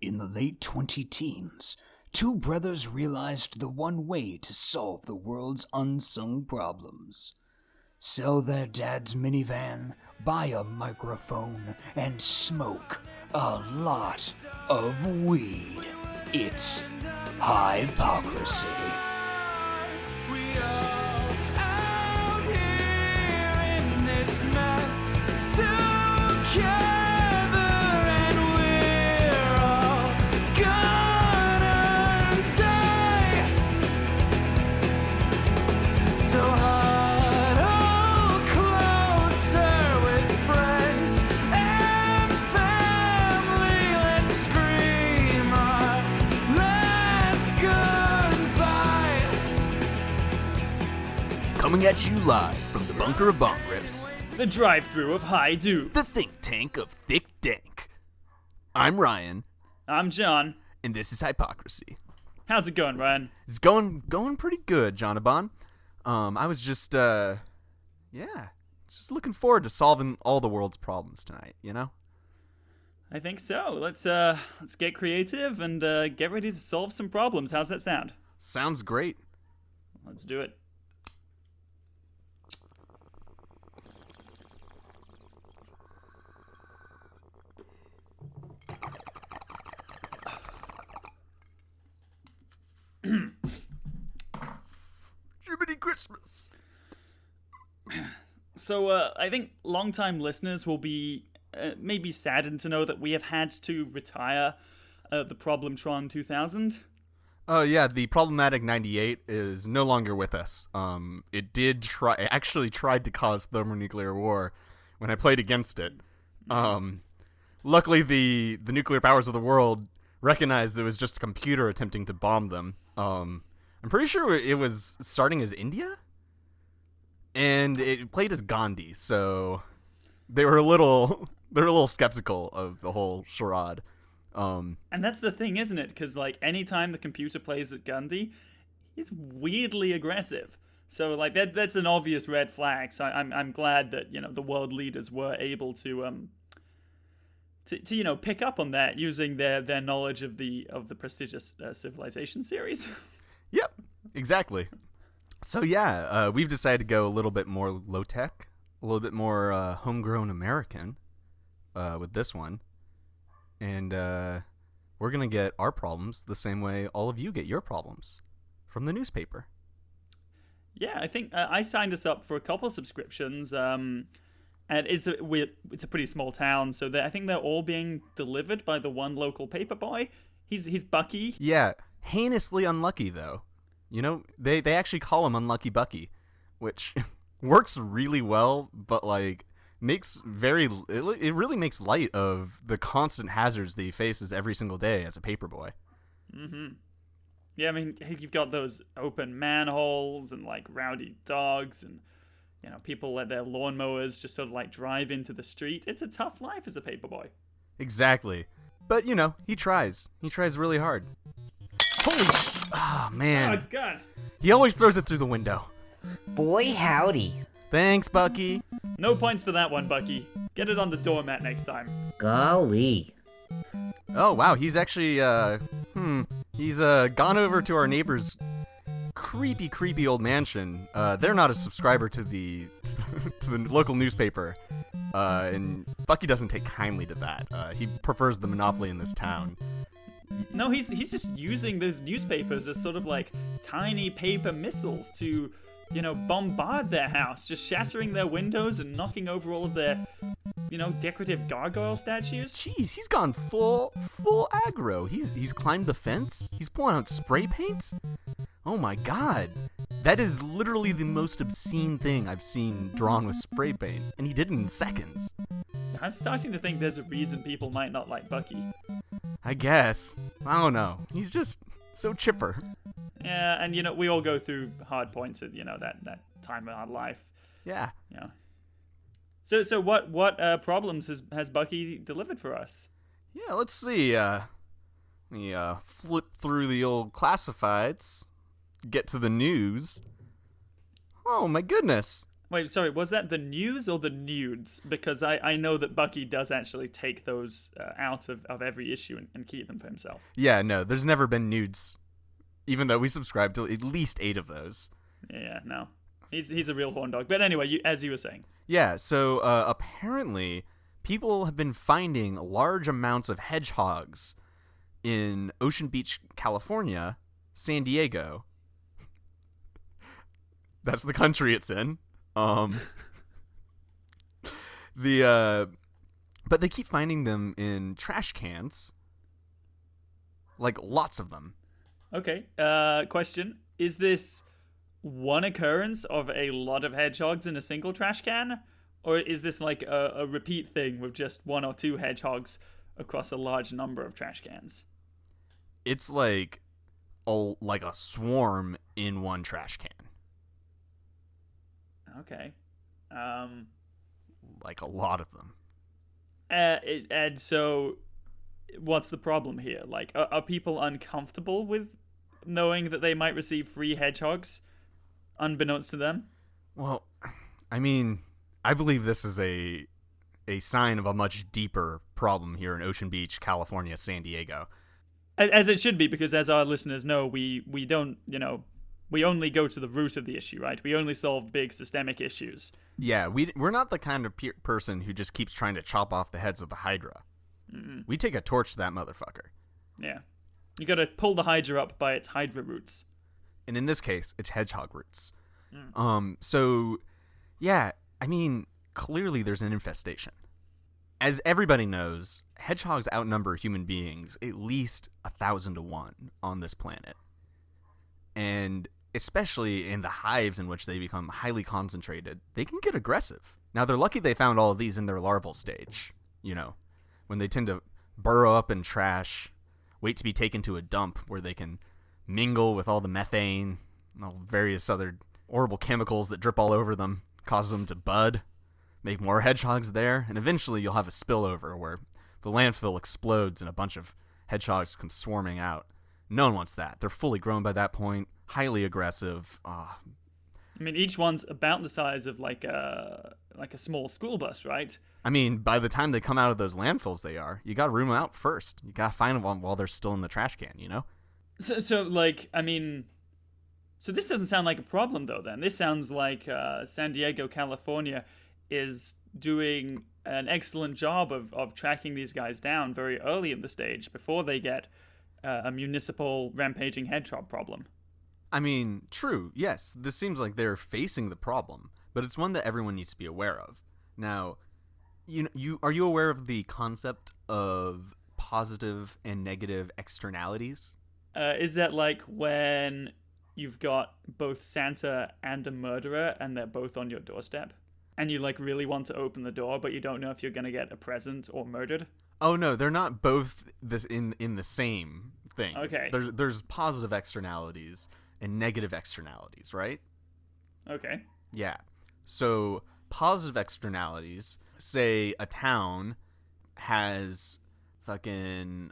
In the late 20 teens, two brothers realized the one way to solve the world's unsung problems sell their dad's minivan, buy a microphone, and smoke a lot of weed. It's hypocrisy. Coming at you live from the bunker of Bong Rips, The drive-through of High Dukes. the think tank of Thick Dank. I'm Ryan, I'm John. and this is Hypocrisy. How's it going, Ryan? It's going going pretty good, Jonathan. Um, I was just uh, yeah, just looking forward to solving all the world's problems tonight. You know. I think so. Let's uh let's get creative and uh, get ready to solve some problems. How's that sound? Sounds great. Let's do it. Christmas. So uh, I think longtime listeners will be uh, maybe saddened to know that we have had to retire uh, the Problemtron 2000. Oh yeah, the problematic 98 is no longer with us. Um, it did try, it actually tried to cause thermonuclear war when I played against it. Um, luckily, the the nuclear powers of the world recognized it was just a computer attempting to bomb them. Um, I'm pretty sure it was starting as India, and it played as Gandhi, so they were a little they were a little skeptical of the whole charade. Um, And that's the thing, isn't it? Because like anytime the computer plays at Gandhi, he's weirdly aggressive. So like that that's an obvious red flag. So I'm I'm glad that you know the world leaders were able to um to, to you know pick up on that using their their knowledge of the of the prestigious uh, civilization series. Yep, exactly. So yeah, uh, we've decided to go a little bit more low tech, a little bit more uh, homegrown American uh, with this one, and uh, we're gonna get our problems the same way all of you get your problems from the newspaper. yeah, I think uh, I signed us up for a couple subscriptions. Um, and it's a we it's a pretty small town, so I think they're all being delivered by the one local paper boy. He's he's Bucky. Yeah, heinously unlucky though. You know, they they actually call him Unlucky Bucky, which works really well, but like makes very it, it really makes light of the constant hazards that he faces every single day as a paperboy. Mm-hmm. Yeah, I mean, you've got those open manholes and like rowdy dogs and you know people let their lawnmowers just sort of like drive into the street. It's a tough life as a paperboy. Exactly. But you know, he tries. He tries really hard. Holy Oh man. God! He always throws it through the window. Boy, howdy. Thanks, Bucky. No points for that one, Bucky. Get it on the doormat next time. Golly. Oh wow, he's actually uh hmm, he's uh gone over to our neighbor's creepy creepy old mansion. Uh they're not a subscriber to the to the local newspaper. Uh and Bucky doesn't take kindly to that. Uh he prefers the monopoly in this town. No, he's he's just using those newspapers as sort of like tiny paper missiles to, you know, bombard their house, just shattering their windows and knocking over all of their, you know, decorative gargoyle statues. Jeez, he's gone full full aggro. He's he's climbed the fence. He's pulling out spray paint. Oh my god. That is literally the most obscene thing I've seen drawn with spray paint, and he did it in seconds. I'm starting to think there's a reason people might not like Bucky. I guess. I don't know. He's just so chipper. Yeah, and you know, we all go through hard points at you know that that time in our life. Yeah. You know. So so what what uh, problems has has Bucky delivered for us? Yeah, let's see. Uh let me uh flip through the old classifieds, get to the news. Oh my goodness. Wait, sorry, was that the news or the nudes? Because I, I know that Bucky does actually take those uh, out of, of every issue and, and keep them for himself. Yeah, no, there's never been nudes, even though we subscribe to at least eight of those. Yeah, no. He's, he's a real horn dog. But anyway, you, as you were saying. Yeah, so uh, apparently people have been finding large amounts of hedgehogs in Ocean Beach, California, San Diego. That's the country it's in. Um the uh but they keep finding them in trash cans. Like lots of them. Okay. Uh, question: Is this one occurrence of a lot of hedgehogs in a single trash can, or is this like a, a repeat thing with just one or two hedgehogs across a large number of trash cans? It's like a like a swarm in one trash can. Okay. Um. Like a lot of them. Uh, and so, what's the problem here? Like, are, are people uncomfortable with knowing that they might receive free hedgehogs, unbeknownst to them? Well, I mean, I believe this is a a sign of a much deeper problem here in Ocean Beach, California, San Diego. As it should be, because as our listeners know, we we don't, you know, we only go to the root of the issue, right? We only solve big systemic issues. Yeah, we we're not the kind of pe- person who just keeps trying to chop off the heads of the Hydra. We take a torch to that motherfucker. Yeah, you got to pull the Hydra up by its Hydra roots. and in this case, it's hedgehog roots. Um, so yeah, I mean, clearly there's an infestation. As everybody knows, hedgehogs outnumber human beings at least a thousand to one on this planet, and especially in the hives in which they become highly concentrated, they can get aggressive. Now they're lucky they found all of these in their larval stage. You know, when they tend to burrow up in trash, wait to be taken to a dump where they can mingle with all the methane and all various other horrible chemicals that drip all over them, cause them to bud, make more hedgehogs there, and eventually you'll have a spillover where the landfill explodes and a bunch of hedgehogs come swarming out. No one wants that. They're fully grown by that point, highly aggressive. Ah, I mean, each one's about the size of like a like a small school bus, right? I mean, by the time they come out of those landfills, they are. You gotta room them out first. You gotta find them while- while they're still in the trash can, you know? So, so like, I mean, so this doesn't sound like a problem though. Then this sounds like uh, San Diego, California, is doing an excellent job of of tracking these guys down very early in the stage before they get uh, a municipal rampaging hedgehog problem. I mean, true, yes, this seems like they're facing the problem, but it's one that everyone needs to be aware of. Now, you you are you aware of the concept of positive and negative externalities? Uh, is that like when you've got both Santa and a murderer and they're both on your doorstep? And you like really want to open the door, but you don't know if you're gonna get a present or murdered? Oh no, they're not both this in in the same thing. Okay. There's there's positive externalities and negative externalities, right? Okay. Yeah. So positive externalities, say a town has fucking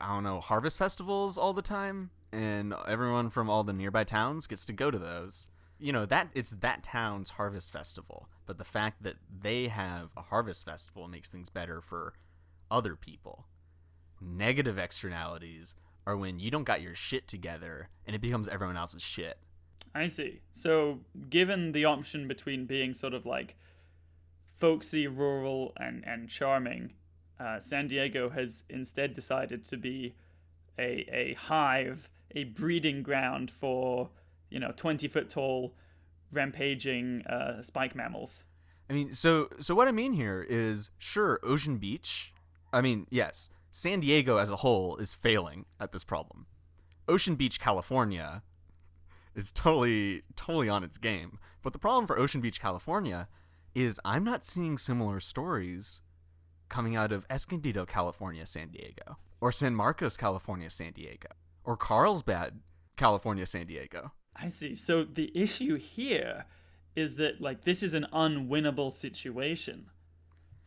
I don't know, harvest festivals all the time and everyone from all the nearby towns gets to go to those. You know, that it's that town's harvest festival, but the fact that they have a harvest festival makes things better for other people. Negative externalities are when you don't got your shit together and it becomes everyone else's shit. I see. So, given the option between being sort of like folksy, rural, and, and charming, uh, San Diego has instead decided to be a, a hive, a breeding ground for, you know, 20 foot tall, rampaging uh, spike mammals. I mean, so so what I mean here is sure, Ocean Beach. I mean, yes, San Diego as a whole is failing at this problem. Ocean Beach, California, is totally totally on its game. But the problem for Ocean Beach, California, is I'm not seeing similar stories coming out of Escondido, California, San Diego, or San Marcos, California, San Diego, or Carlsbad, California, San Diego. I see. So the issue here is that like this is an unwinnable situation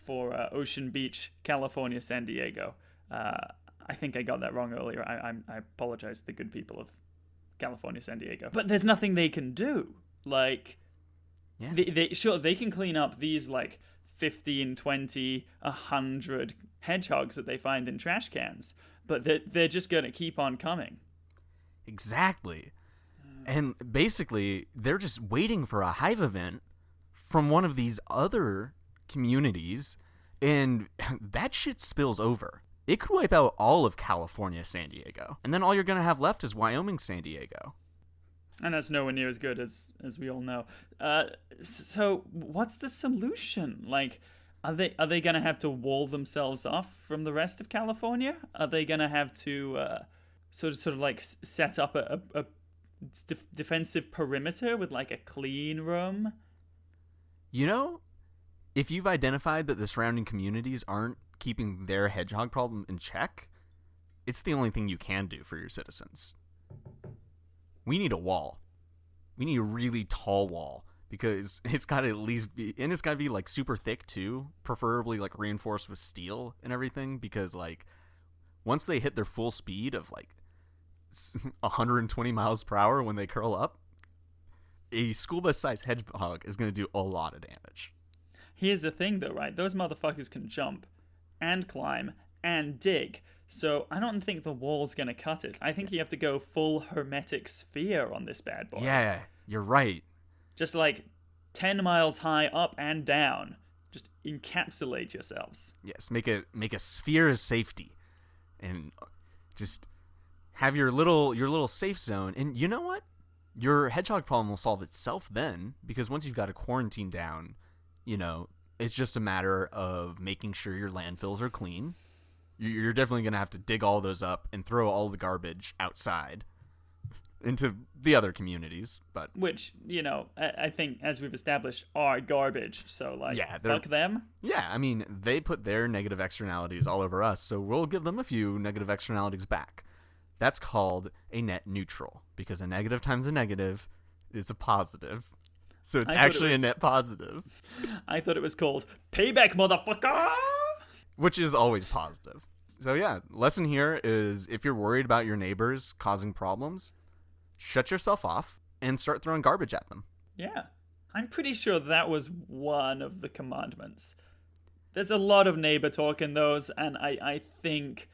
for uh, Ocean Beach, California, San Diego. Uh, I think I got that wrong earlier. I, I'm, I apologize to the good people of California, San Diego. But there's nothing they can do. Like Yeah. They, they sure they can clean up these like 15, 20, 100 hedgehogs that they find in trash cans, but they're, they're just going to keep on coming. Exactly. And basically, they're just waiting for a hive event from one of these other communities, and that shit spills over. It could wipe out all of California, San Diego. And then all you're going to have left is Wyoming, San Diego. And that's nowhere near as good as as we all know. Uh, so what's the solution? Like, are they are they gonna have to wall themselves off from the rest of California? Are they gonna have to uh, sort of sort of like set up a, a, a def- defensive perimeter with like a clean room? You know, if you've identified that the surrounding communities aren't keeping their hedgehog problem in check, it's the only thing you can do for your citizens. We need a wall. We need a really tall wall because it's got to at least be, and it's got to be like super thick too, preferably like reinforced with steel and everything because like once they hit their full speed of like 120 miles per hour when they curl up, a school bus sized hedgehog is going to do a lot of damage. Here's the thing though, right? Those motherfuckers can jump and climb and dig. So I don't think the wall's gonna cut it. I think you have to go full hermetic sphere on this bad boy. Yeah, you're right. just like 10 miles high up and down just encapsulate yourselves Yes, make a make a sphere of safety, and just have your little your little safe zone. And you know what? Your hedgehog problem will solve itself then, because once you've got a quarantine down, you know it's just a matter of making sure your landfills are clean. You- You're definitely gonna have to dig all those up and throw all the garbage outside into the other communities. But which you know I, I think as we've established are garbage so like Yeah, fuck them Yeah, I mean, they put their negative externalities all over us, so we'll give them a few negative externalities back. That's called a net neutral because a negative times a negative is a positive. So it's thought it actually was- a net positive, i thought it was called payback motherfucker! Which is always positive. So yeah, lesson here is if you're worried about your neighbors causing problems, shut yourself off and start throwing garbage at them. yeah. I'm pretty sure that was one of the commandments. There's a lot of neighbor talk in those and i i think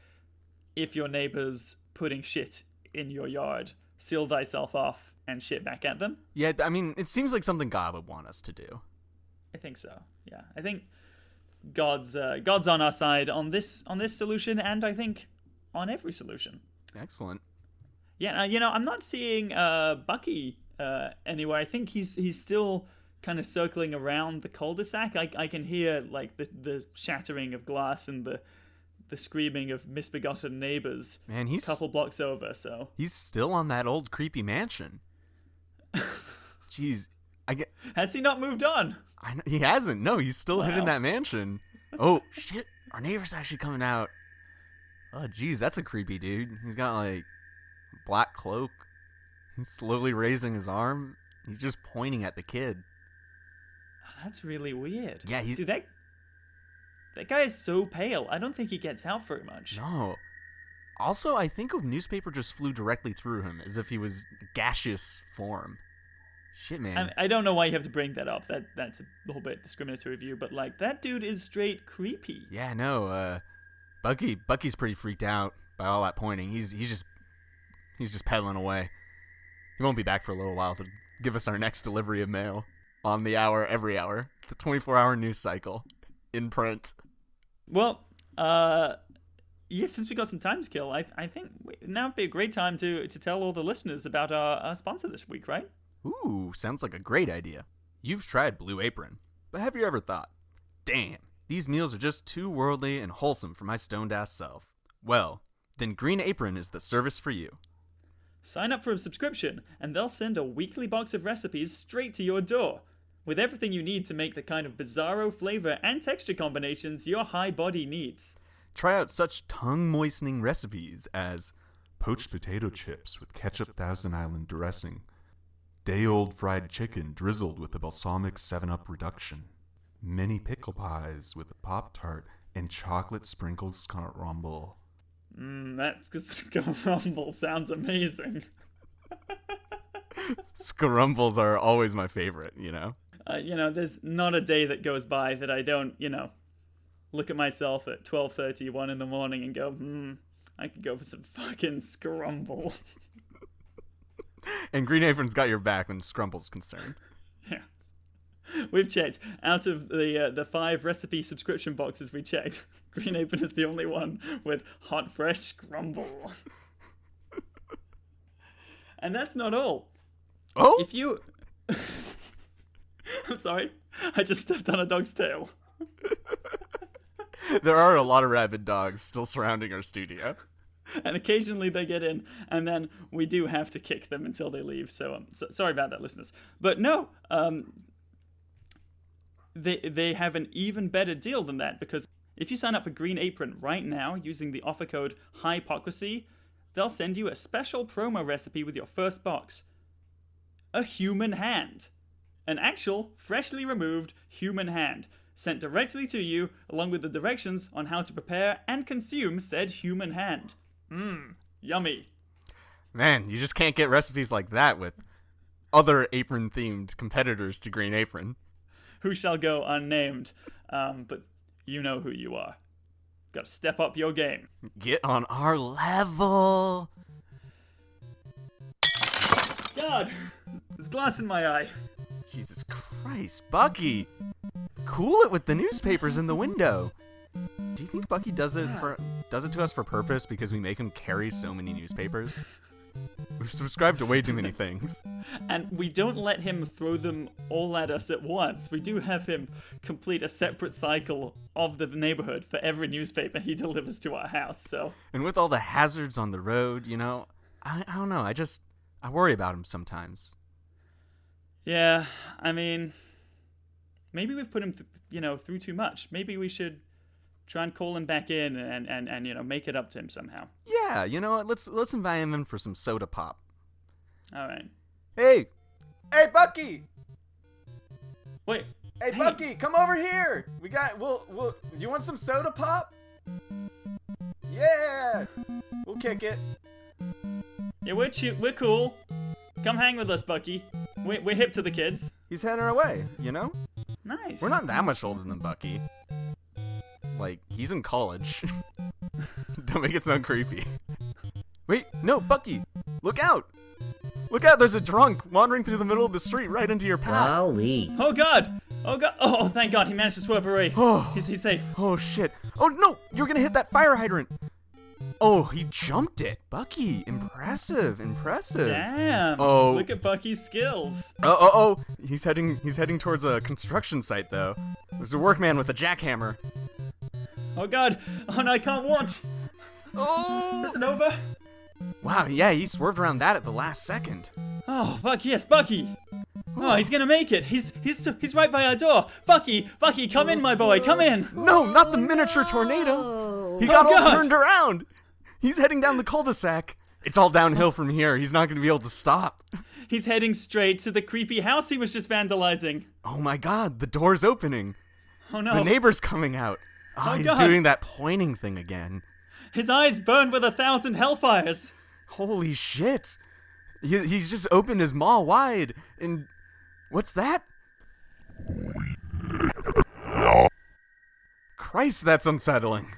if your neighbor's putting shit in your yard seal thyself off and shit back at them Yeah, I mean, it seems like something God would want us to do. I think so. Yeah, I think God's uh, God's on our side on this on this solution, and I think on every solution. Excellent. Yeah, uh, you know, I'm not seeing uh, Bucky uh, anywhere. I think he's he's still kind of circling around the cul-de-sac. I, I can hear like the, the shattering of glass and the the screaming of misbegotten neighbors Man, he's a couple blocks over. So he's still on that old creepy mansion. Jeez, I get. has he not moved on? I know, he hasn't. No, he's still hidden in that mansion. Oh shit! Our neighbor's actually coming out. Oh jeez, that's a creepy dude. He's got like a black cloak. He's slowly raising his arm. He's just pointing at the kid. That's really weird. Yeah, he's- Dude, that that guy is so pale. I don't think he gets out very much. No. Also, I think a newspaper just flew directly through him as if he was gaseous form. Shit, man. I, I don't know why you have to bring that up. That that's a little bit discriminatory of you, but like that dude is straight creepy. Yeah, no, uh Bucky Bucky's pretty freaked out by all that pointing. He's he's just he's just pedaling away. He won't be back for a little while to give us our next delivery of mail on the hour every hour. The 24-hour news cycle in print. Well, uh, yeah, since we got some time to kill, I I think we- now would be a great time to to tell all the listeners about our, our sponsor this week, right? Ooh, sounds like a great idea. You've tried Blue Apron, but have you ever thought, damn, these meals are just too worldly and wholesome for my stoned ass self? Well, then Green Apron is the service for you. Sign up for a subscription, and they'll send a weekly box of recipes straight to your door, with everything you need to make the kind of bizarro flavor and texture combinations your high body needs. Try out such tongue moistening recipes as poached potato chips with ketchup Thousand Island dressing, day old fried chicken drizzled with a balsamic 7 Up reduction, mini pickle pies with a Pop Tart and chocolate sprinkles rumble. Mmm, that's rumble sounds amazing. Scrumbles are always my favorite, you know? uh, you know, there's not a day that goes by that I don't, you know, look at myself at 12.31 in the morning, and go, hmm, I could go for some fucking scrumble. And Green Apron's got your back when Scrumble's concerned. yeah. We've checked out of the uh, the five recipe subscription boxes we checked. Green Apron is the only one with hot fresh scrumble. and that's not all. Oh, If you I'm sorry. I just stepped on a dog's tail. there are a lot of rabid dogs still surrounding our studio. And occasionally they get in, and then we do have to kick them until they leave. So, um, so sorry about that, listeners. But no, um, they they have an even better deal than that because if you sign up for Green Apron right now using the offer code Hypocrisy, they'll send you a special promo recipe with your first box. A human hand. An actual, freshly removed human hand sent directly to you along with the directions on how to prepare and consume said human hand. Mmm, yummy. Man, you just can't get recipes like that with other apron themed competitors to Green Apron. Who shall go unnamed? Um, but you know who you are. Gotta step up your game. Get on our level. God, there's glass in my eye. Jesus Christ, Bucky! Cool it with the newspapers in the window. Do you think Bucky does it for does it to us for purpose because we make him carry so many newspapers? We've subscribed to way too many things. And we don't let him throw them all at us at once. We do have him complete a separate cycle of the neighborhood for every newspaper he delivers to our house. So, And with all the hazards on the road, you know, I, I don't know. I just I worry about him sometimes. yeah, I mean, maybe we've put him, th- you know, through too much. Maybe we should try and call him back in and, and, and you know, make it up to him somehow. Yeah, you know what? Let's let's invite him in for some soda pop. All right. Hey, hey, Bucky! Wait. Hey, Bucky, come over here. We got. We'll. We'll. You want some soda pop? Yeah. We'll kick it. Yeah, we're chu- we're cool. Come hang with us, Bucky. We're, we're hip to the kids. He's heading our way. You know. Nice. We're not that much older than Bucky. Like he's in college. Don't make it sound creepy. Wait, no, Bucky! Look out! Look out! There's a drunk wandering through the middle of the street right into your path. Golly. Oh God! Oh God! Oh, thank God! He managed to swerve away. Oh. He's he's safe. Oh shit! Oh no! You're gonna hit that fire hydrant! Oh, he jumped it! Bucky! Impressive! Impressive! Damn! Oh. Look at Bucky's skills. Oh, oh, oh! He's heading. He's heading towards a construction site, though. There's a workman with a jackhammer. Oh God! Oh no! I can't watch. Oh! Is it over? Wow! Yeah, he swerved around that at the last second. Oh fuck yes, Bucky! Oh, he's gonna make it. He's he's he's right by our door. Bucky, Bucky, come in, my boy. Come in. No, not the miniature tornado! He oh, got all God. turned around! He's heading down the cul-de-sac. It's all downhill from here. He's not gonna be able to stop. He's heading straight to the creepy house he was just vandalizing. Oh my god, the door's opening. Oh no! The neighbor's coming out. Ah, Oh, he's God. doing that pointing thing again. His eyes burned with a thousand hellfires. Holy shit! He, he's just opened his maw wide, and what's that? Christ, that's unsettling.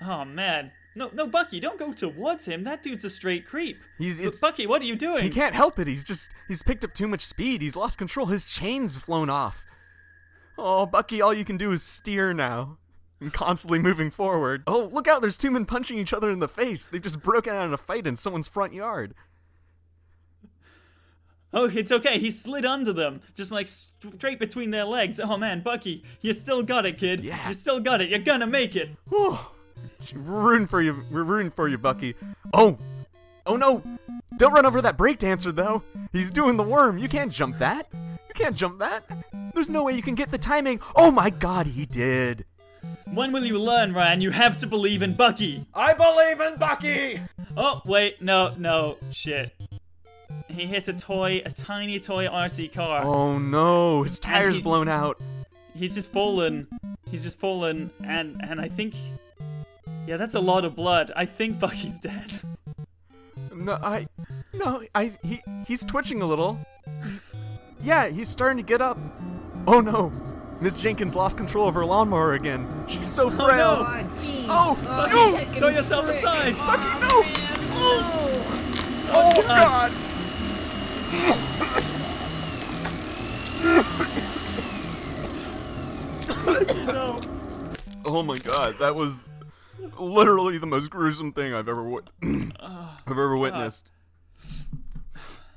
Oh man. No, no, Bucky, don't go towards him. That dude's a straight creep. He's it's, Bucky, what are you doing? he can't help it. He's just he's picked up too much speed. He's lost control. His chain's flown off. Oh, Bucky, all you can do is steer now. And constantly moving forward. Oh, look out! There's two men punching each other in the face. They've just broken out in a fight in someone's front yard. Oh, it's okay. He slid under them, just like straight between their legs. Oh man, Bucky, you still got it, kid. Yeah. You still got it. You're gonna make it. Whew. We're rooting for you. We're rooting for you, Bucky. Oh, oh no! Don't run over that breakdancer, though. He's doing the worm. You can't jump that. You can't jump that. There's no way you can get the timing. Oh my God, he did. When will you learn, Ryan? You have to believe in Bucky. I believe in Bucky. Oh, wait, no, no, shit. He hit a toy, a tiny toy RC car. Oh no, his tire's he- blown out. He's just fallen. He's just fallen, and and I think, yeah, that's a lot of blood. I think Bucky's dead. No, I, no, I. He he's twitching a little. He's, yeah, he's starting to get up. Oh no! Miss Jenkins lost control of her lawnmower again. She's so oh, frail. Oh, jeez. Oh, Bucky, no! throw yourself aside. Bucky, no! Oh, oh, Oh God! No. Oh my God, that was literally the most gruesome thing I've ever wit- I've ever witnessed.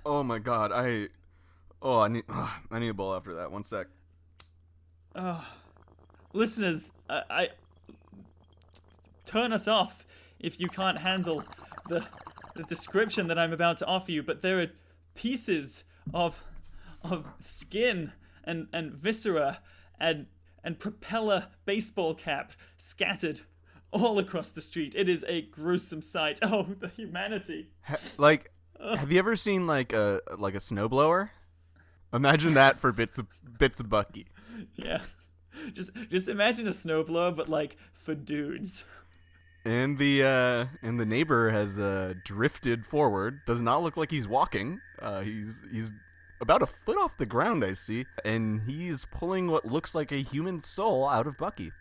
Oh my God, I oh I need I need a bowl after that. One sec. Oh, Listeners, I, I turn us off if you can't handle the the description that I'm about to offer you. But there are pieces of of skin and and viscera and and propeller baseball cap scattered all across the street. It is a gruesome sight. Oh, the humanity. Ha- like, have you ever seen like a like a snowblower? Imagine that for bits of bits of Bucky. Yeah. Just just imagine a snowblower, but like for dudes. And the uh and the neighbor has uh drifted forward. Does not look like he's walking. Uh he's he's about a foot off the ground, I see. And he's pulling what looks like a human soul out of Bucky.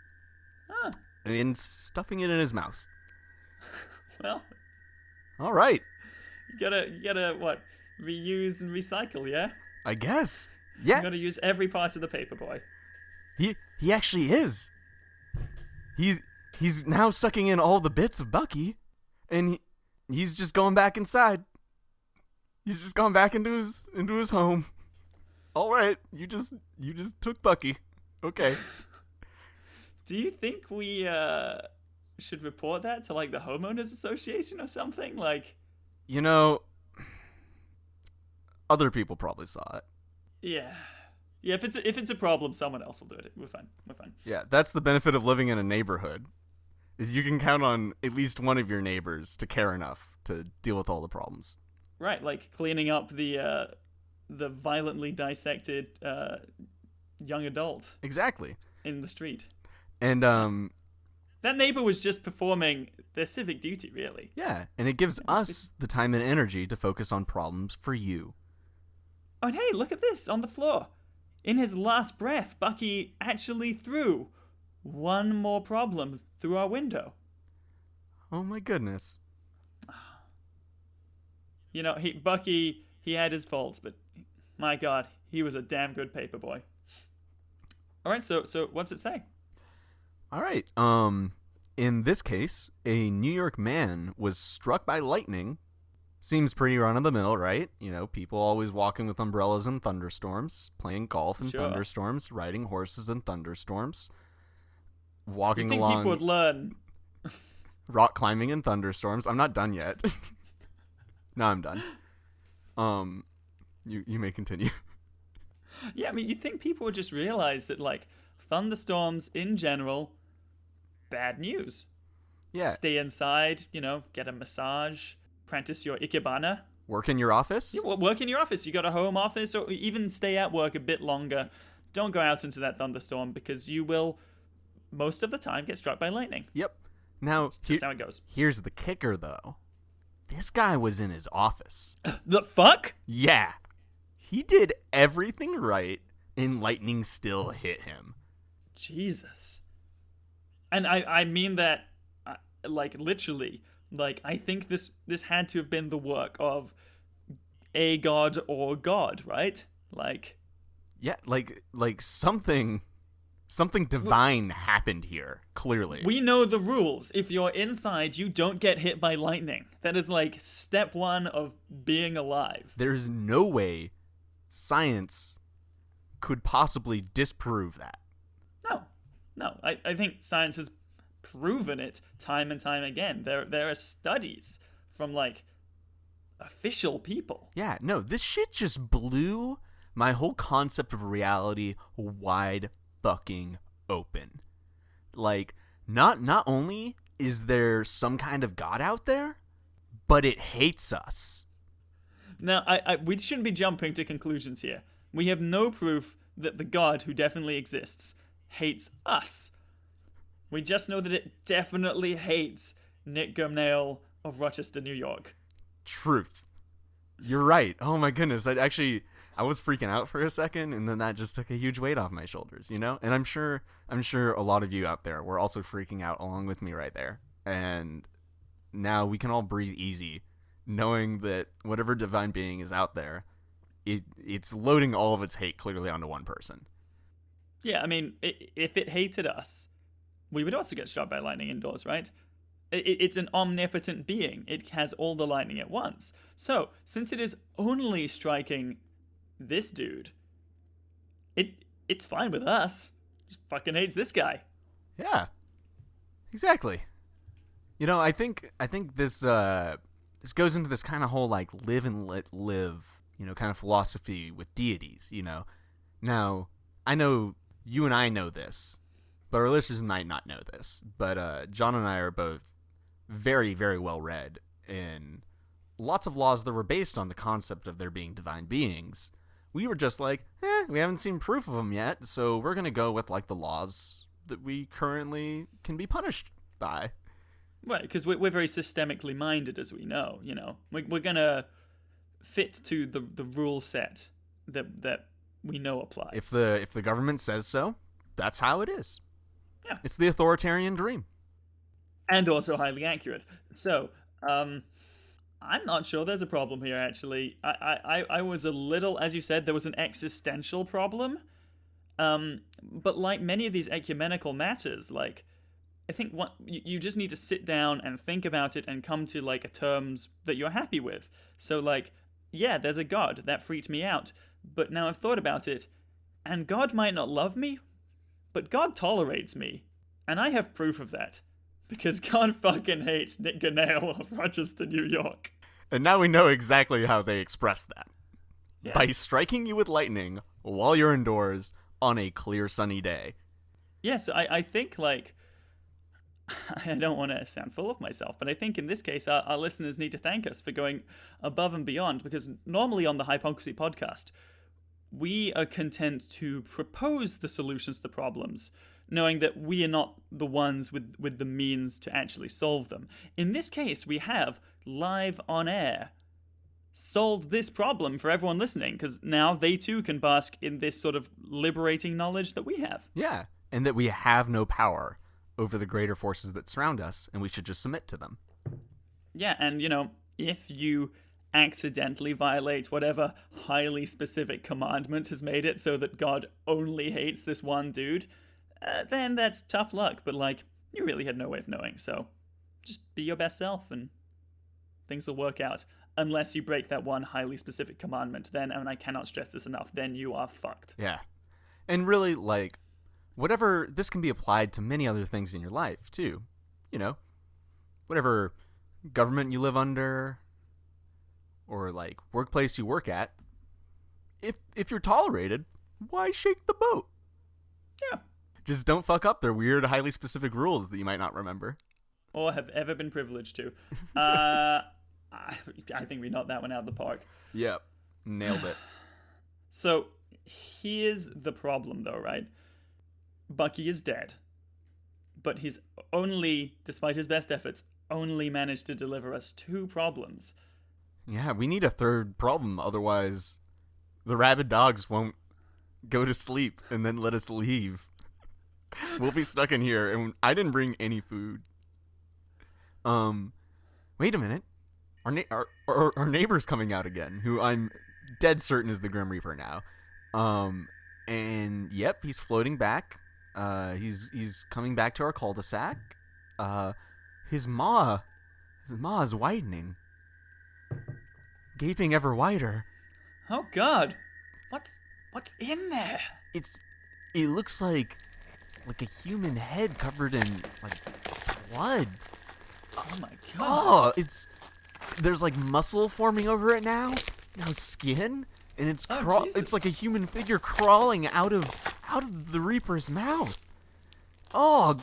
Huh. And stuffing it in his mouth. Well, All right. you gotta you gotta what reuse and recycle, yeah. I guess. Yeah. You gotta use every part of the paperboy. He he actually is. He's he's now sucking in all the bits of Bucky, and he, he's just going back inside. He's just gone back into his into his home. All right, you just you just took Bucky. Okay. Do you think we uh should report that to like the homeowners association or something? Like, You know, other people probably saw it. yeah, yeah. If it's a, if it's a problem, someone else will do it. We're fine. We're fine. Yeah, that's the benefit of living in a neighborhood. Is you can count on at least one of your neighbors to care enough to deal with all the problems. Right, like cleaning up the uh the violently dissected uh young adult Exactly. in the street. And um That neighbor was just performing their civic duty, really. Yeah, and it gives us the time and energy to focus on problems for you. Oh, and hey, look at this on the floor. In his last breath, Bucky actually threw one more problem through our window. Oh my goodness. You know, he Bucky, he had his faults, but my God, he was a damn good paper boy. All right, so so what's it say? All right. Um in this case, a New York man was struck by lightning. Seems pretty run of the mill, right? You know, people always walking with umbrellas in thunderstorms, playing golf in Sure. thunderstorms, riding horses in thunderstorms, You walking think along people would learn? rock climbing in thunderstorms. I'm not done yet. no, I'm done. Um you you may continue. Yeah, I mean, you'd think people would just realize that like thunderstorms in general, bad news. Yeah. Stay inside, you know, get a massage, practice your ikebana. Work in your office? Yeah, work in your office. You got a home office, or even stay at work a bit longer. Don't go out into that thunderstorm because you will, most of the time, get struck by lightning. Yep. Now, Just how it goes. here's the kicker though. This guy was in his office. The fuck? Yeah. He did everything right, and lightning still hit him. Jesus. And I, I mean that, uh, like literally. Like I think this this had to have been the work of a god or god, right? Like Yeah, like like something something divine happened here, clearly. we know the rules. If you're inside, you don't get hit by lightning. That is like step one of being alive. There's no way science could possibly disprove that. No. I, I think science has proven it time and time again. There there are studies from like official people. Yeah, no, this shit just blew my whole concept of reality wide fucking open. Like, not not only is there some kind of god out there, but it hates us. Now, I, I we shouldn't be jumping to conclusions here. We have no proof that the god who definitely exists hates us. We just know that it definitely hates Nick Gumnail of Rochester, New York. Truth. You're right. Oh my goodness, that actually I was freaking out for a second, and then that just took a huge weight off my shoulders, you know. And I'm sure, I'm sure a lot of you out there were also freaking out along with me right there. And now we can all breathe easy, knowing that whatever divine being is out there, it it's loading all of its hate clearly onto one person. Yeah, I mean, if it hated us, we would also get struck by lightning indoors, right? It's an omnipotent being. It has all the lightning at once. So, since it is only striking this dude, it it's fine with us. It fucking hates this guy. Yeah. Exactly. You know, I think I think this uh this goes into this kind of whole like live and let live, you know, kind of philosophy with deities, you know. Now, I know you and I know this, but our listeners might not know this. But uh John and I are both very very well read in lots of laws that were based on the concept of there being divine beings. We were just like, eh, we haven't seen proof of them yet, so we're gonna go with like the laws that we currently can be punished by. Right, because we're, we're very systemically minded, as we know. You know, we're, we're gonna fit to the the rule set that that we know applies. If the if the government says so, that's how it is. Yeah. It's the authoritarian dream. and also highly accurate. So, um, I'm not sure there's a problem here. Actually, I, I, I- I was a little, as you said, there was an existential problem. Um, but like many of these ecumenical matters, like I think what you, you just need to sit down and think about it and come to like a terms that you're happy with. So like, yeah, there's a God that freaked me out, but now I've thought about it, and God might not love me, but God tolerates me, and I have proof of that. Because God fucking hates Nick Ganale of Rochester, New York. And now we know exactly how they express that. Yeah. By striking you with lightning while you're indoors on a clear sunny day. Yes, I, I think, like, I don't want to sound full of myself, but I think in this case, our, our listeners need to thank us for going above and beyond because normally on the Hypocrisy podcast, we are content to propose the solutions to problems, knowing that we are not the ones with, with the means to actually solve them. In this case, we have live on air solved this problem for everyone listening because now they too can bask in this sort of liberating knowledge that we have. Yeah. And that we have no power over the greater forces that surround us, and we should just submit to them. Yeah, and you know, if you accidentally violate whatever highly specific commandment has made it so that God only hates this one dude, uh, then that's tough luck, but like, you really had no way of knowing, so just be your best self and things will work out. Unless you break that one highly specific commandment, then, and I cannot stress this enough, then you are fucked. Yeah. And really, like, whatever, this can be applied to many other things in your life, too. You know, whatever government you live under, or, like, workplace you work at. If, if you're tolerated, why shake the boat? Yeah. Just don't fuck up their weird, highly specific rules that you might not remember. Or have ever been privileged to. Uh, I, I think we knocked that one out of the park. Yep. Nailed it. So here's the problem, though, right? Bucky is dead, but he's only, despite his best efforts, only managed to deliver us two problems. Yeah, we need a third problem, otherwise, the rabid dogs won't go to sleep and then let us leave. we'll be stuck in here, and I didn't bring any food. Um, wait a minute. Our, na- our, our our neighbor's coming out again, who I'm dead certain is the Grim Reaper now. Um, and yep, he's floating back. Uh, he's he's coming back to our cul-de-sac. Uh, his maw, his maw is widening gaping ever wider. Oh God, what's what's in there? It's it looks like like a human head covered in like blood. Oh my God! Oh, it's there's like muscle forming over it now. Now skin and it's Oh, craw- Jesus. it's like a human figure crawling out of out of the reaper's mouth. Oh,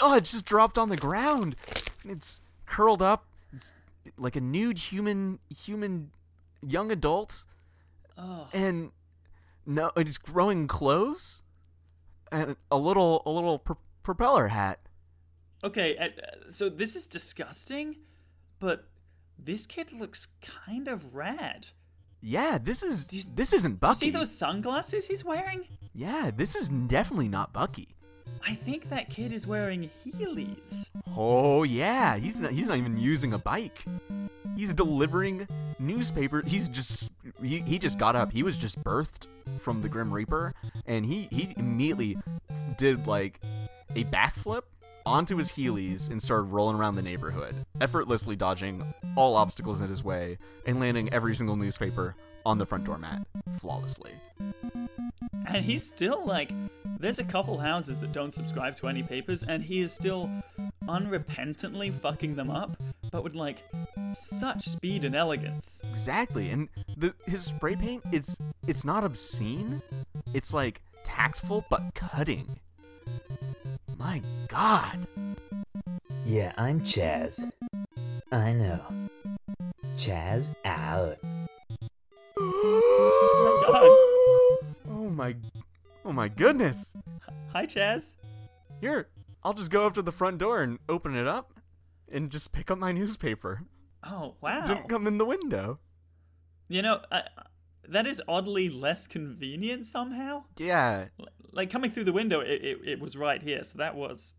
oh, it just dropped on the ground. It's curled up. It's like a nude human human young adult Oh, and no, it's growing clothes and a little a little pr- propeller hat. okay. uh, So this is disgusting, but this kid looks kind of rad. Yeah, this is this isn't Bucky. See those sunglasses he's wearing? Yeah, this is definitely not Bucky. I think that kid is wearing Heelys. Oh yeah, he's not he's not even using a bike. He's delivering newspaper. He's just he, he just got up. He was just birthed from the Grim Reaper and he he immediately did like a backflip onto his Heelys and started rolling around the neighborhood, effortlessly dodging all obstacles in his way and landing every single newspaper on the front doormat flawlessly. And he's still like, there's a couple houses that don't subscribe to any papers, and he is still unrepentantly fucking them up, but with like such speed and elegance. Exactly, and the his spray paint it's it's not obscene. It's like tactful but cutting. My God. Yeah, I'm Chaz. I know. Chaz out. Oh Oh my, oh my goodness. Hi, Chaz. Here, I'll just go up to the front door and open it up, and just pick up my newspaper. Oh, wow. Didn't come in the window. You know, I, that is oddly less convenient somehow. Yeah, Like coming through the window, it, it, it was right here, so that was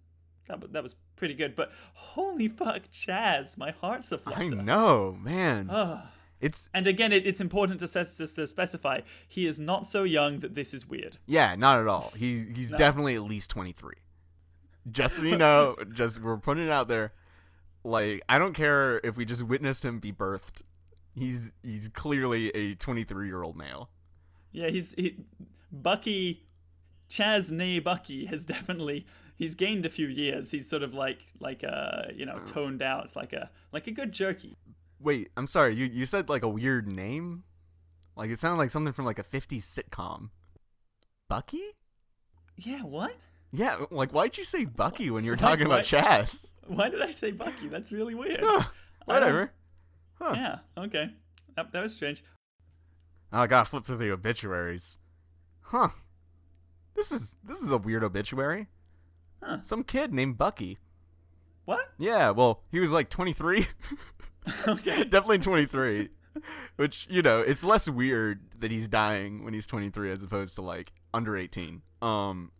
that, that was pretty good. But holy fuck, Chaz, my heart's a flutter. I know, man. Ugh. It's And again, it, it's important to, to, to specify he is not so young that this is weird. yeah, not at all. He's he's No. definitely at least twenty three. Just so you know, just we're putting it out there. Like I don't care if we just witnessed him be birthed. He's he's clearly a twenty three year old male. Yeah, he's he, Bucky, Chaz Nee Bucky has definitely he's gained a few years. He's sort of like like uh you know toned out. It's like a like a good jerky. Wait, I'm sorry. You you said like a weird name. Like it sounded like something from like a '50s sitcom. Bucky? Yeah, what? Yeah. Like why'd you say Bucky when you were talking about what? Chaz? Why did I say Bucky? That's really weird. Huh, I don't- whatever. Huh. Yeah, okay. That, that was strange. Oh, I gotta flip through the obituaries. Huh. This is this is a weird obituary. Huh. Some kid named Bucky. What? Yeah, well, he was like 23. Okay. Definitely 23. Which, you know, it's less weird that he's dying when he's 23 as opposed to like under 18. Um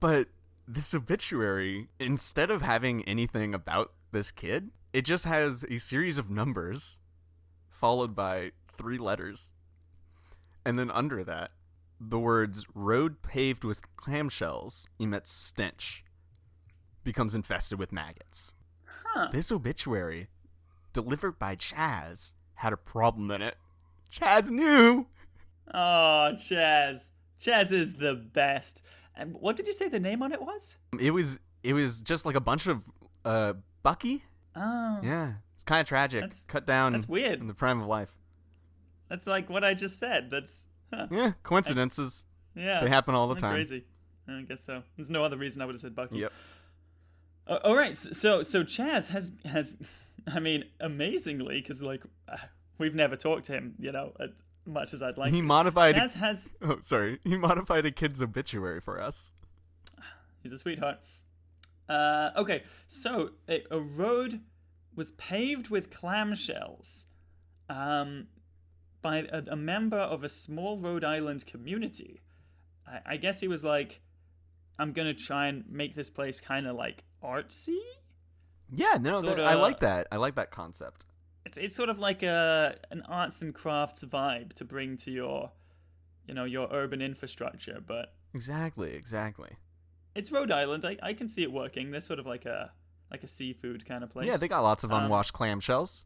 but this obituary instead of having anything about this kid, it just has a series of numbers followed by three letters. And then under that, the words road paved with clamshells emits stench becomes infested with maggots. Huh. This obituary, delivered by Chaz, had a problem in it. Chaz knew. Oh, Chaz. Chaz is the best. And what did you say the name on it was? It was it was just like a bunch of uh Bucky. Oh. Yeah, it's kind of tragic. That's- Cut down. that's weird. In the prime of life. That's like what I just said. That's huh. Yeah, coincidences. yeah. They happen all the time. Crazy. I guess so. There's no other reason I would have said Bucky. Yep. Uh, all right. So so Chaz has has, I mean, amazingly, because like uh, we've never talked to him, you know, as much as I'd like. He to. modified. Chaz has. Oh, sorry. He modified a kid's obituary for us. He's a sweetheart. Uh, okay, so a, a road was paved with clamshells um, by a, a member of a small Rhode Island community. I, I guess he was like, I'm going to try and make this place kind of like artsy. Yeah, no, that, I like that. I like that concept. It's, it's sort of like a an arts and crafts vibe to bring to your, you know, your urban infrastructure, but Exactly, exactly. It's Rhode Island. I, I can see it working. They're sort of like a like a seafood kind of place. Yeah, they got lots of Um, unwashed clamshells.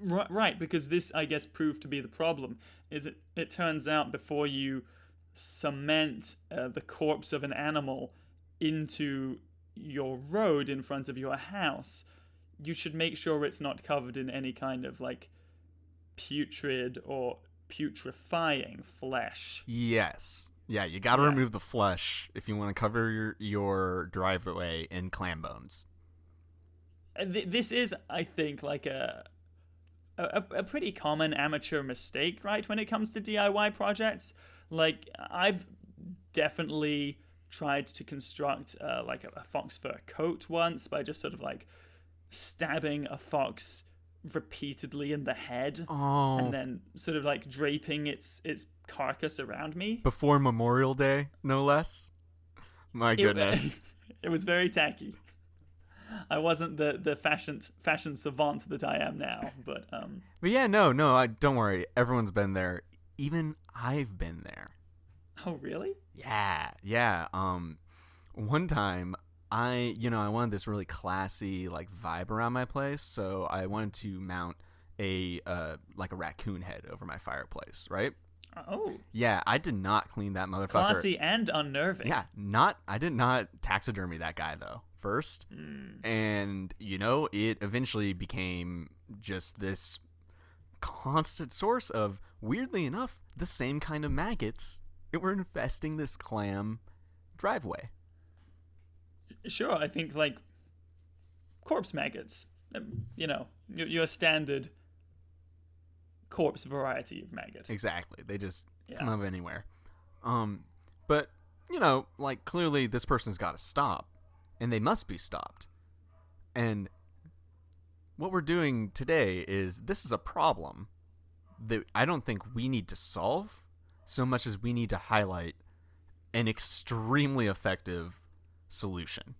Ri- Right, because this, I guess, proved to be the problem. Is it? It turns out before you cement uh, the corpse of an animal into your road in front of your house, you should make sure it's not covered in any kind of like putrid or putrefying flesh. Yes. Yeah, you got to Yeah. remove the flesh if you want to cover your your driveway in clam bones. And th- this is, I think, like a, a a pretty common amateur mistake, right? When it comes to DIY projects, like I've definitely tried to construct uh, like a, a fox fur coat once by just sort of like stabbing a fox repeatedly in the head, Oh. and then sort of like draping its its carcass around me. Before Memorial Day, no less. My It- goodness. it was very tacky. I wasn't the the fashion fashion savant that I am now, but um, but yeah, no, no, I, don't worry. Everyone's been there. Even I've been there. oh really? Yeah, yeah. Um, one time, I, you know, I wanted this really classy like vibe around my place, so I wanted to mount a uh like a raccoon head over my fireplace, right? Oh, Yeah, I did not clean that motherfucker. classy and unnerving. Yeah, not I did not taxidermy that guy though first, Hmm. and you know it eventually became just this constant source of weirdly enough the same kind of maggots that were infesting this clam driveway. Sure, I think like corpse maggots. Um, you know, your, your standard corpse variety of maggot. Exactly, they just Yeah. come out of anywhere. Um, but you know, like clearly this person's got to stop, and they must be stopped. And what we're doing today is this is a problem that I don't think we need to solve so much as we need to highlight an extremely effective solution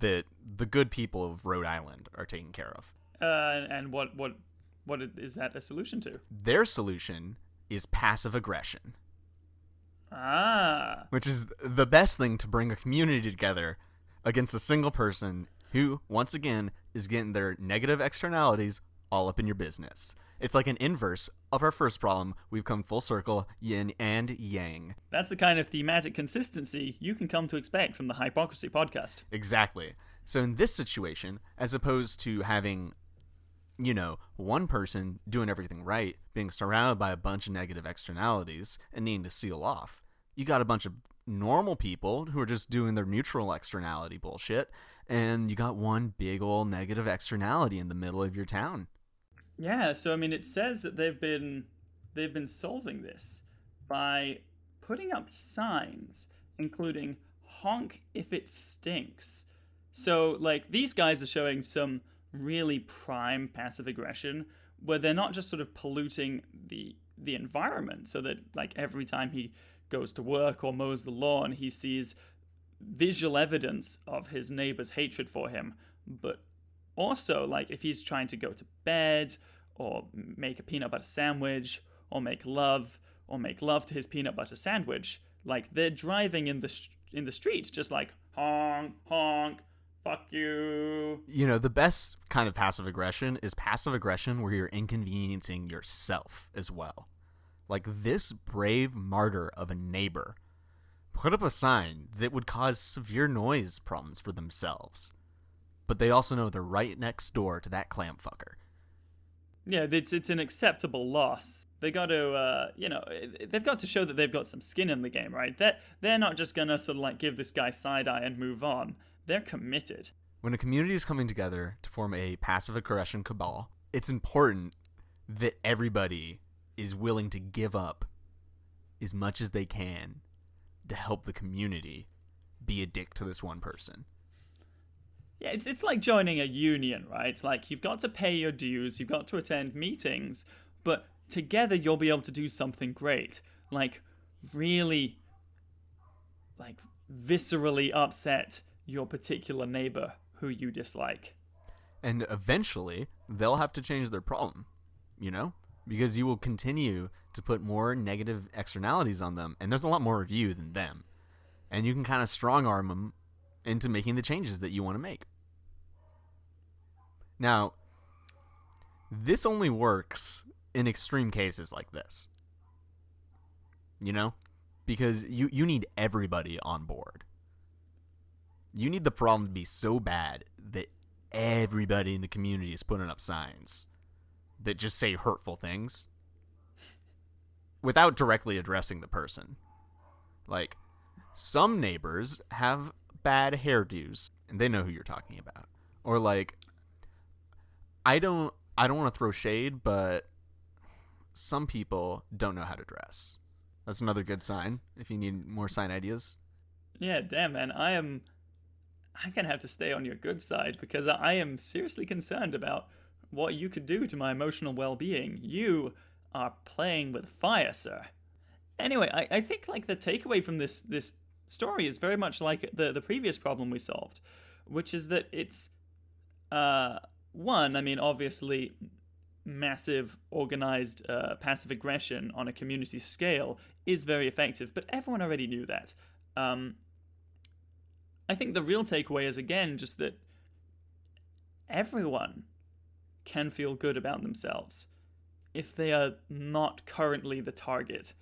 that the good people of Rhode Island are taking care of. Uh, and what what what is that a solution to? Their solution is passive aggression. Ah, which is the best thing to bring a community together against a single person who, once again, is getting their negative externalities all up in your business. It's like an inverse of our first problem. We've come full circle, yin and yang. that's the kind of thematic consistency you can come to expect from the Hypocrisy podcast. Exactly. So in this situation, as opposed to having, you know, one person doing everything right, being surrounded by a bunch of negative externalities and needing to seal off, you got a bunch of normal people who are just doing their neutral externality bullshit, and you got one big old negative externality in the middle of your town. Yeah, so I mean, it says that they've been they've been solving this by putting up signs, including "honk if it stinks." So, like, these guys are showing some really prime passive aggression, where they're not just sort of polluting the the environment, so that like every time he goes to work or mows the lawn, he sees visual evidence of his neighbor's hatred for him, but also like if he's trying to go to bed or make a peanut butter sandwich or make love or make love to his peanut butter sandwich like they're driving in the sh- in the street just like honk honk fuck you You know, the best kind of passive aggression is passive aggression where you're inconveniencing yourself as well. Like this brave martyr of a neighbor put up a sign that would cause severe noise problems for themselves. But they also know they're right next door to that clam fucker. yeah it's it's an acceptable loss they got to uh you know they've got to show that they've got some skin in the game right that they're not just gonna sort of like give this guy side eye and move on they're committed When a community is coming together to form a passive aggression cabal, it's important that everybody is willing to give up as much as they can to help the community be a dick to this one person. Yeah, it's it's like joining a union, right? It's like you've got to pay your dues, you've got to attend meetings, but together you'll be able to do something great. Like really like viscerally upset your particular neighbor who you dislike. And eventually, they'll have to change their problem, you know? Because you will continue to put more negative externalities on them, and there's a lot more of you than them. And you can kind of strong arm them into making the changes that you want to make. Now, this only works in extreme cases like this. You know? Because you, you need everybody on board. You need the problem to be so bad that everybody in the community is putting up signs that just say hurtful things without directly addressing the person. Like, some neighbors have bad hairdos, and they know who you're talking about. Or like, I don't, I don't want to throw shade, but some people don't know how to dress. That's another good sign. If you need more sign ideas, Yeah, damn man, I am I'm gonna have to stay on your good side because I am seriously concerned about what you could do to my emotional well being. You are playing with fire, sir. Anyway, I, I think like the takeaway from this this story is very much like the the previous problem we solved, which is that it's uh one, I mean, obviously massive organized uh, passive aggression on a community scale is very effective, but everyone already knew that. Um, I think the real takeaway is again just that everyone can feel good about themselves if they are not currently the target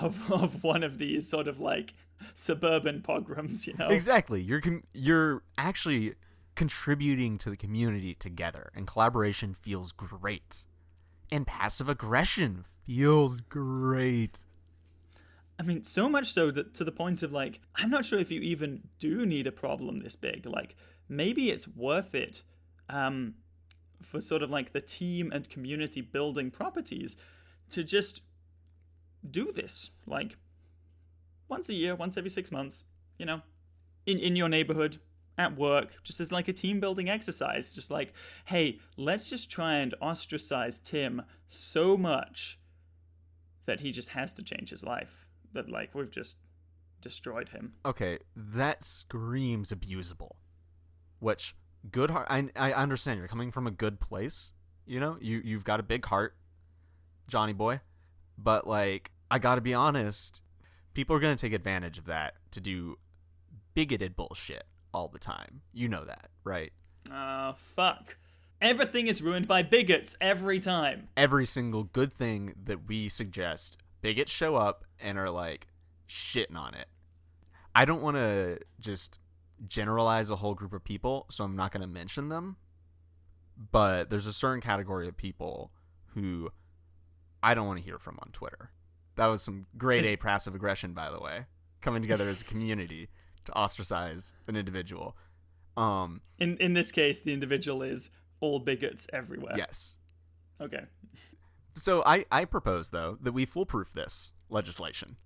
of, of one of these sort of like suburban pogroms, you know? Exactly. You're com- you're actually contributing to the community together, and collaboration feels great. And passive aggression feels great. I mean, so much so that to the point of like, I'm not sure if you even do need a problem this big. Like, maybe it's worth it um, for sort of like the team and community building properties to just do this like once a year, once every six months, you know, in, in your neighborhood, at work, just as like a team building exercise. Just like, hey, let's just try and ostracize Tim so much that he just has to change his life. That like we've just destroyed him. Okay, that screams abusable. Which good heart I I understand you're coming from a good place. You know, you you've got a big heart, Johnny boy. But like I got to be honest, people are going to take advantage of that to do bigoted bullshit all the time. You know that, right? Ah, fuck. Everything is ruined by bigots every time. Every single good thing that we suggest, bigots show up and are like shitting on it. I don't want to just generalize a whole group of people, so I'm not going to mention them. But there's a certain category of people who I don't want to hear from on Twitter. That was some grade A passive aggression, by the way, coming together as a community to ostracize an individual. Um, In in this case, the individual is all bigots everywhere. yes. Okay. So I, I propose though that we foolproof this legislation.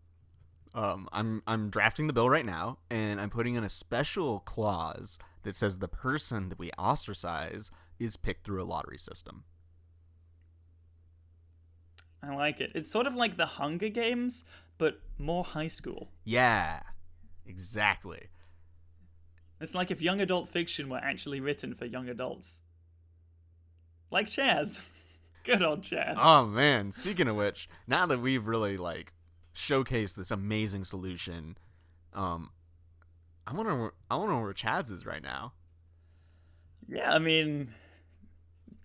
Um, I'm I'm drafting the bill right now, and I'm putting in a special clause that says the person that we ostracize is picked through a lottery system. I like it. It's sort of like the Hunger Games, but more high school. Yeah, exactly. It's like if young adult fiction were actually written for young adults. Like Chaz. Good old Chaz. Oh man, speaking of which, now that we've really like showcased this amazing solution, um, I wonder where, I wonder where Chaz is right now. Yeah, I mean,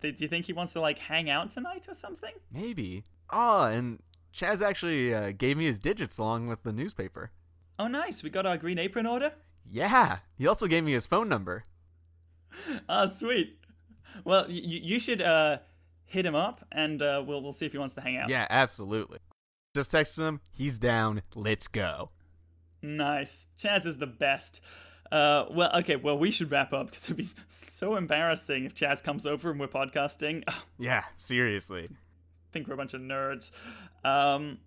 th- do you think he wants to like hang out tonight or something? Maybe. Oh, and Chaz actually uh, gave me his digits along with the newspaper. Oh, nice. We got our green apron order. Yeah, he also gave me his phone number. Ah, sweet. Well, y- y- you should uh, hit him up, and uh, we'll we'll see if he wants to hang out. Yeah, absolutely. Just texted him. He's down. Let's go. Nice. Chaz is the best. Uh, well, okay. Well, we should wrap up because it'd be so embarrassing if Chaz comes over and we're podcasting. Yeah, seriously. Think we're a bunch of nerds. Um,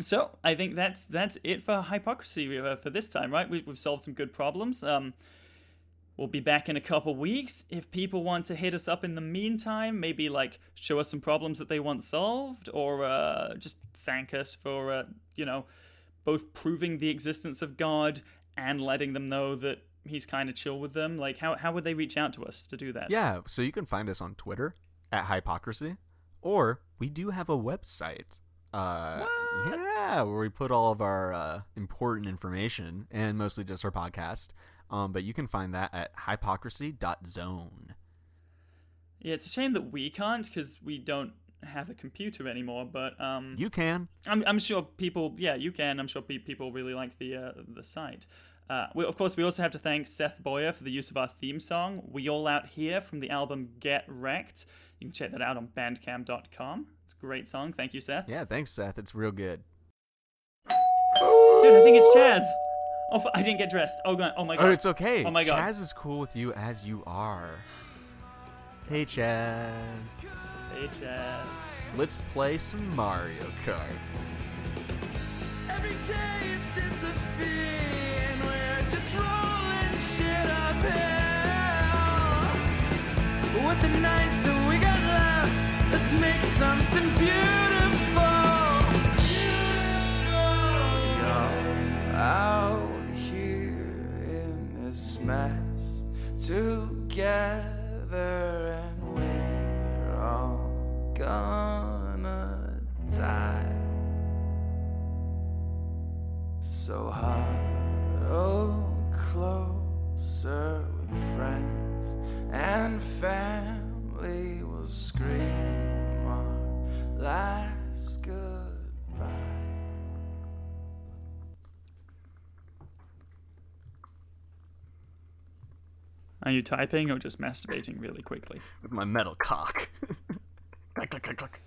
so I think that's that's it for hypocrisy uh, for this time, right? We, we've solved some good problems. Um, we'll be back in a couple weeks. If people want to hit us up in the meantime, maybe like show us some problems that they want solved, or uh, just thank us for uh, you know both proving the existence of God and letting them know that He's kind of chill with them. Like, how how would they reach out to us to do that? Yeah, so you can find us on Twitter at Hypocrisy, or we do have a website. Uh, yeah, where we put all of our uh, important information and mostly just our podcast. Um, but you can find that at hypocrisy.zone. Yeah, it's a shame that we can't because we don't have a computer anymore. But um, You can. I'm, I'm sure people, yeah, you can. I'm sure pe- people really like the uh, the site. Uh, we, of course, we also have to thank Seth Boyer for the use of our theme song, "We All Out Here" from the album Get Wrecked. You can check that out on Bandcamp.com. It's a great song. Thank you, Seth. Yeah, thanks, Seth. It's real good. Dude, I think it's Chaz. Oh, f- I didn't get dressed. Oh, God. Oh my oh, God. Oh, it's okay. Oh my God. Chaz is cool with you as you are. Hey, Chaz. Hey, Chaz. Let's play some Mario Kart. Every day it's just a thing. We're just rolling shit uphill. With the nights friends and family will scream last goodbye. Are you typing or just masturbating really quickly? with my metal cock. Click, click, click, click.